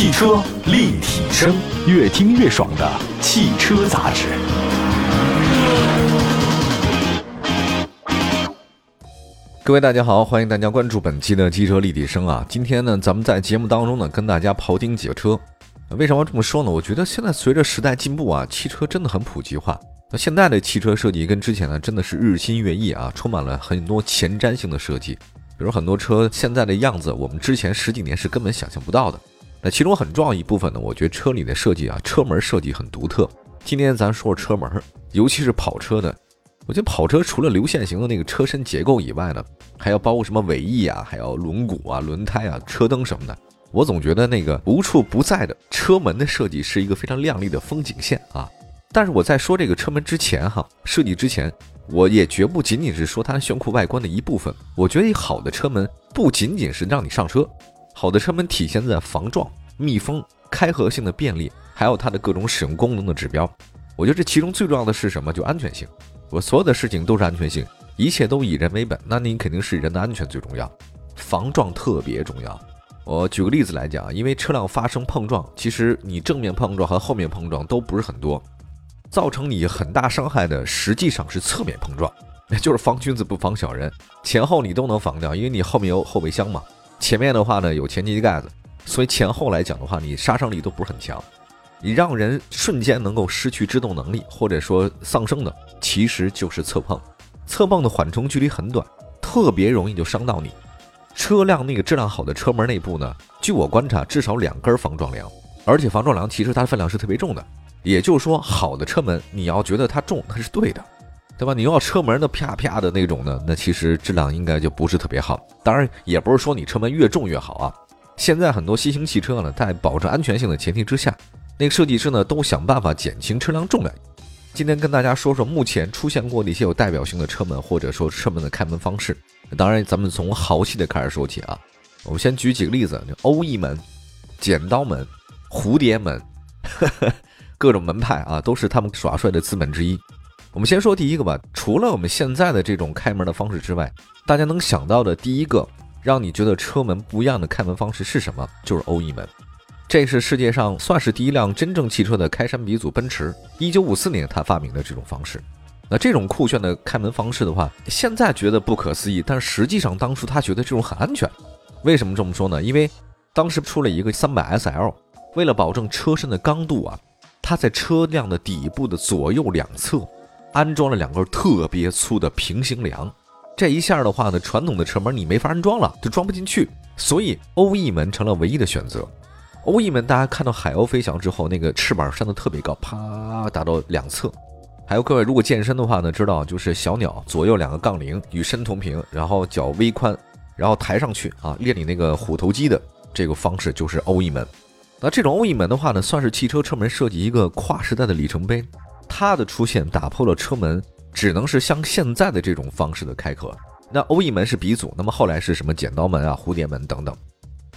汽车立体声，越听越爽的汽车杂志。各位大家好，欢迎大家关注本期的汽车立体声啊！今天呢，咱们在节目当中呢，跟大家庖丁解车。为什么这么说呢？我觉得现在随着时代进步啊，汽车真的很普及化。那现在的汽车设计跟之前呢，真的是日新月异啊，充满了很多前瞻性的设计。比如很多车现在的样子，我们之前十几年是根本想象不到的。那其中很重要一部分呢，我觉得车里的设计啊，车门设计很独特。今天咱说说车门，尤其是跑车的。我觉得跑车除了流线型的那个车身结构以外呢，还要包括什么尾翼啊，还有轮毂啊、轮胎啊、车灯什么的。我总觉得那个无处不在的车门的设计是一个非常亮丽的风景线啊。但是我在说这个车门之前哈，设计之前，我也绝不仅仅是说它炫酷外观的一部分。我觉得一好的车门不仅仅是让你上车，好的车门体现在防撞、密封、开合性的便利，还有它的各种使用功能的指标。我觉得这其中最重要的是什么？就安全性。我所有的事情都是安全性，一切都以人为本，那你肯定是人的安全最重要，防撞特别重要。我举个例子来讲，因为车辆发生碰撞，其实你正面碰撞和后面碰撞都不是很多，造成你很大伤害的实际上是侧面碰撞，也就是防君子不防小人，前后你都能防掉，因为你后面有后备箱嘛，前面的话呢有前机盖子，所以前后来讲的话，你杀伤力都不是很强。你让人瞬间能够失去制动能力，或者说丧生的，其实就是侧碰。侧碰的缓冲距离很短，特别容易就伤到你。车辆那个质量好的车门内部呢，据我观察，至少两根防撞梁，而且防撞梁其实它的分量是特别重的。也就是说，好的车门，你要觉得它重，它是对的，对吧？你要车门的啪啪的那种呢，那其实质量应该就不是特别好。当然，也不是说你车门越重越好啊。现在很多新型汽车呢，在保证安全性的前提之下。那个设计师呢，都想办法减轻车辆重量。今天跟大家说说目前出现过的一些有代表性的车门，或者说车门的开门方式。当然，咱们从豪气的开始说起啊。我们先举几个例子：欧翼门、剪刀门、蝴蝶门，各种门派啊，都是他们耍帅的资本之一。我们先说第一个吧。除了我们现在的这种开门的方式之外，大家能想到的第一个让你觉得车门不一样的开门方式是什么？就是欧翼门。这是世界上算是第一辆真正汽车的开山鼻祖，奔驰。一九五四年，他发明的这种方式。那这种酷炫的开门方式的话，现在觉得不可思议，但实际上当初他觉得这种很安全。为什么这么说呢？因为当时出了一个三百 SL，为了保证车身的刚度啊，它在车辆的底部的左右两侧安装了两根特别粗的平行梁。这一下的话呢，传统的车门你没法安装了，就装不进去，所以欧翼门成了唯一的选择。欧翼门，大家看到海鸥飞翔之后，那个翅膀扇得特别高，啪打到两侧。还有各位，如果健身的话呢，知道就是小鸟左右两个杠铃与身同平，然后脚微宽，然后抬上去啊，练你那个虎头肌的这个方式就是欧翼门。那这种欧翼门的话呢，算是汽车车门设计一个跨时代的里程碑。它的出现打破了车门只能是像现在的这种方式的开壳。那欧翼门是鼻祖，那么后来是什么剪刀门啊、蝴蝶门等等。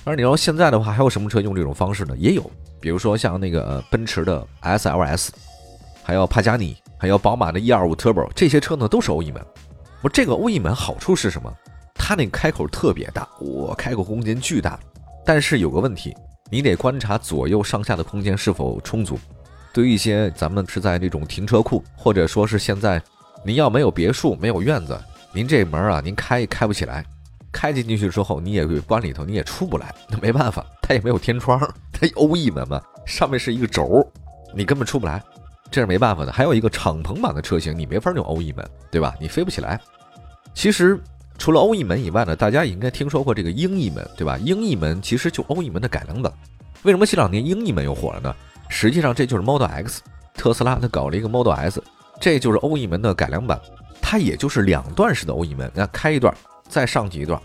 而你要现在的话，还有什么车用这种方式呢？也有，比如说像那个奔驰的 SLS，还有帕加尼，还有宝马的 E25 Turbo，这些车呢都是欧翼门。我这个欧翼门好处是什么？它那开口特别大，我开口空间巨大。但是有个问题，你得观察左右上下的空间是否充足。对于一些咱们是在这种停车库，或者说是现在您要没有别墅、没有院子，您这门啊，您开也开不起来。开进进去之后，你也关里头，你也出不来。那没办法，它也没有天窗，它欧翼门嘛，上面是一个轴，你根本出不来，这是没办法的。还有一个敞篷版的车型，你没法用欧翼门，对吧？你飞不起来。其实除了欧翼门以外呢，大家也应该听说过这个鹰翼门，对吧？鹰翼门其实就欧翼门的改良版。为什么这两年鹰翼门又火了呢？实际上这就是 Model X，特斯拉它搞了一个 Model S，这就是欧翼门的改良版，它也就是两段式的欧翼门，那开一段。再上去一段，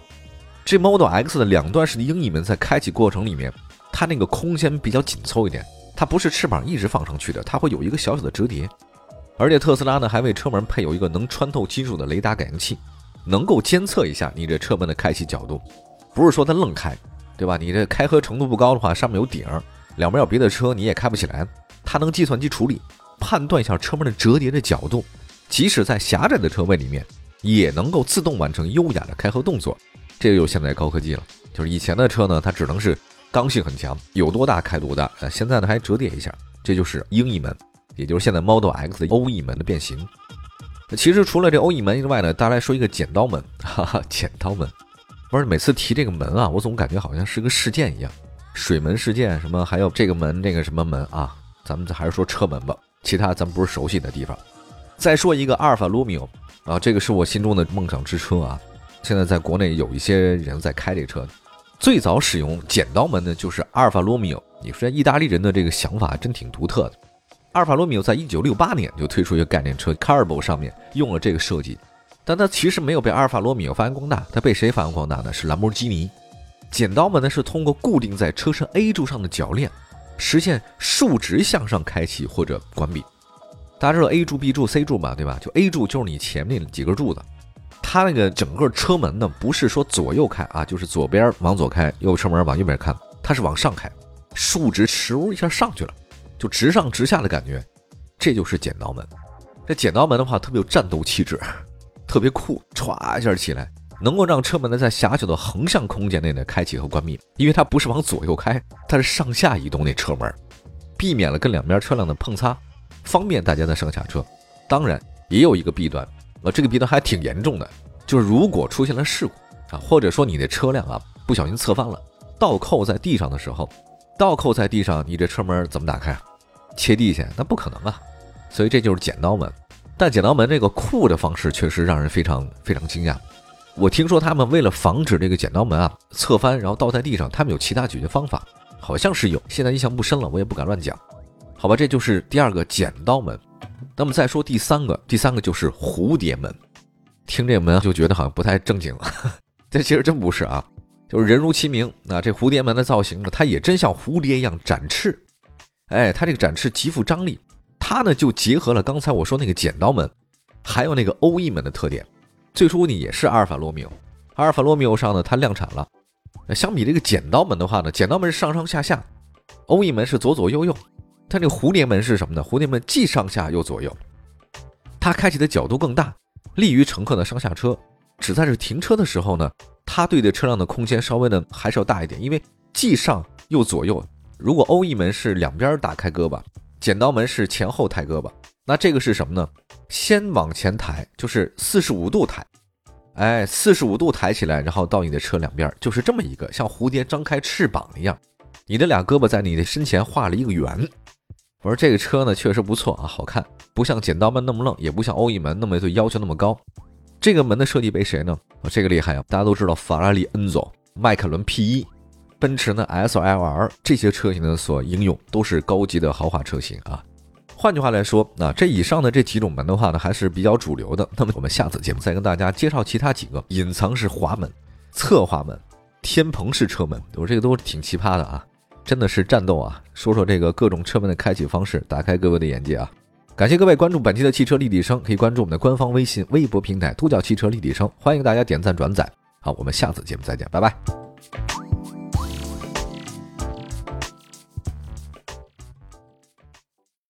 这 Model X 的两段式的鹰翼门在开启过程里面，它那个空间比较紧凑一点，它不是翅膀一直放上去的，它会有一个小小的折叠。而且特斯拉呢还为车门配有一个能穿透金属的雷达感应器，能够监测一下你这车门的开启角度，不是说它愣开，对吧？你这开合程度不高的话，上面有顶，两边有别的车你也开不起来，它能计算机处理，判断一下车门的折叠的角度，即使在狭窄的车位里面。也能够自动完成优雅的开合动作，这个就现在高科技了。就是以前的车呢，它只能是刚性很强，有多大开多大。呃，现在呢还折叠一下，这就是鹰翼门，也就是现在 Model X 的欧翼门的变形。其实除了这欧翼门之外呢，大家来说一个剪刀门，哈哈，剪刀门。不是每次提这个门啊，我总感觉好像是个事件一样，水门事件什么，还有这个门这个什么门啊？咱们还是说车门吧，其他咱不是熟悉的地方。再说一个阿尔法罗密欧啊，这个是我心中的梦想之车啊。现在在国内有一些人在开这车，最早使用剪刀门的就是阿尔法罗密欧。你说意大利人的这个想法真挺独特的。阿尔法罗密欧在一九六八年就推出一个概念车 Carbo 上面用了这个设计。但它其实没有被阿尔法罗密欧发扬光大，它被谁发扬光大呢？是兰博基尼。剪刀门呢是通过固定在车身 A 柱上的铰链，实现竖直向上开启或者关闭。大家知道 A 柱、B 柱、C 柱嘛，对吧？就 A 柱就是你前面几根柱子，它那个整个车门呢不是说左右开啊，就是左边往左开，右车门往右边看，它是往上开，竖直哧一下上去了，就直上直下的感觉，这就是剪刀门。这剪刀门的话特别有战斗气质。特别酷，歘一下起来，能够让车门呢在狭小的横向空间内呢开启和关闭，因为它不是往左右开，它是上下移动那车门，避免了跟两边车辆的碰擦，方便大家的上下车。当然也有一个弊端，呃，这个弊端还挺严重的，就是如果出现了事故啊，或者说你的车辆啊不小心侧翻了，倒扣在地上的时候，倒扣在地上，你这车门怎么打开？切地下那不可能啊，所以这就是剪刀门。但剪刀门这个酷的方式确实让人非常非常惊讶。我听说他们为了防止这个剪刀门啊侧翻，然后倒在地上，他们有其他解决方法，好像是有，现在印象不深了，我也不敢乱讲。好吧，这就是第二个剪刀门。那么再说第三个，第三个就是蝴蝶门。听这门就觉得好像不太正经了，这其实真不是啊，就是人如其名。那这蝴蝶门的造型呢，它也真像蝴蝶一样展翅，哎，它这个展翅极富张力。它呢就结合了刚才我说那个剪刀门，还有那个欧翼门的特点。最初呢也是阿尔法罗密欧，阿尔法罗密欧上呢它量产了。相比这个剪刀门的话呢，剪刀门是上上下下，欧翼门是左左右右。它这个蝴蝶门是什么呢？蝴蝶门既上下又左右，它开启的角度更大，利于乘客的上下车。只在这停车的时候呢，它对的车辆的空间稍微的还是要大一点，因为既上又左右。如果欧翼门是两边打开胳膊。剪刀门是前后抬胳膊，那这个是什么呢？先往前抬，就是四十五度抬，哎，四十五度抬起来，然后到你的车两边，就是这么一个像蝴蝶张开翅膀一样，你的俩胳膊在你的身前画了一个圆。我说这个车呢确实不错啊，好看，不像剪刀门那么愣，也不像欧翼门那么对要求那么高。这个门的设计被谁呢？这个厉害啊！大家都知道法拉利 Enzo、迈凯伦 P1。奔驰呢，S L R 这些车型呢所应用都是高级的豪华车型啊。换句话来说，那这以上的这几种门的话呢，还是比较主流的。那么我们下次节目再跟大家介绍其他几个隐藏式滑门、侧滑门、天棚式车门，我这个都挺奇葩的啊，真的是战斗啊！说说这个各种车门的开启方式，打开各位的眼界啊！感谢各位关注本期的汽车立体声，可以关注我们的官方微信、微博平台“都叫汽车立体声”，欢迎大家点赞转载。好，我们下次节目再见，拜拜。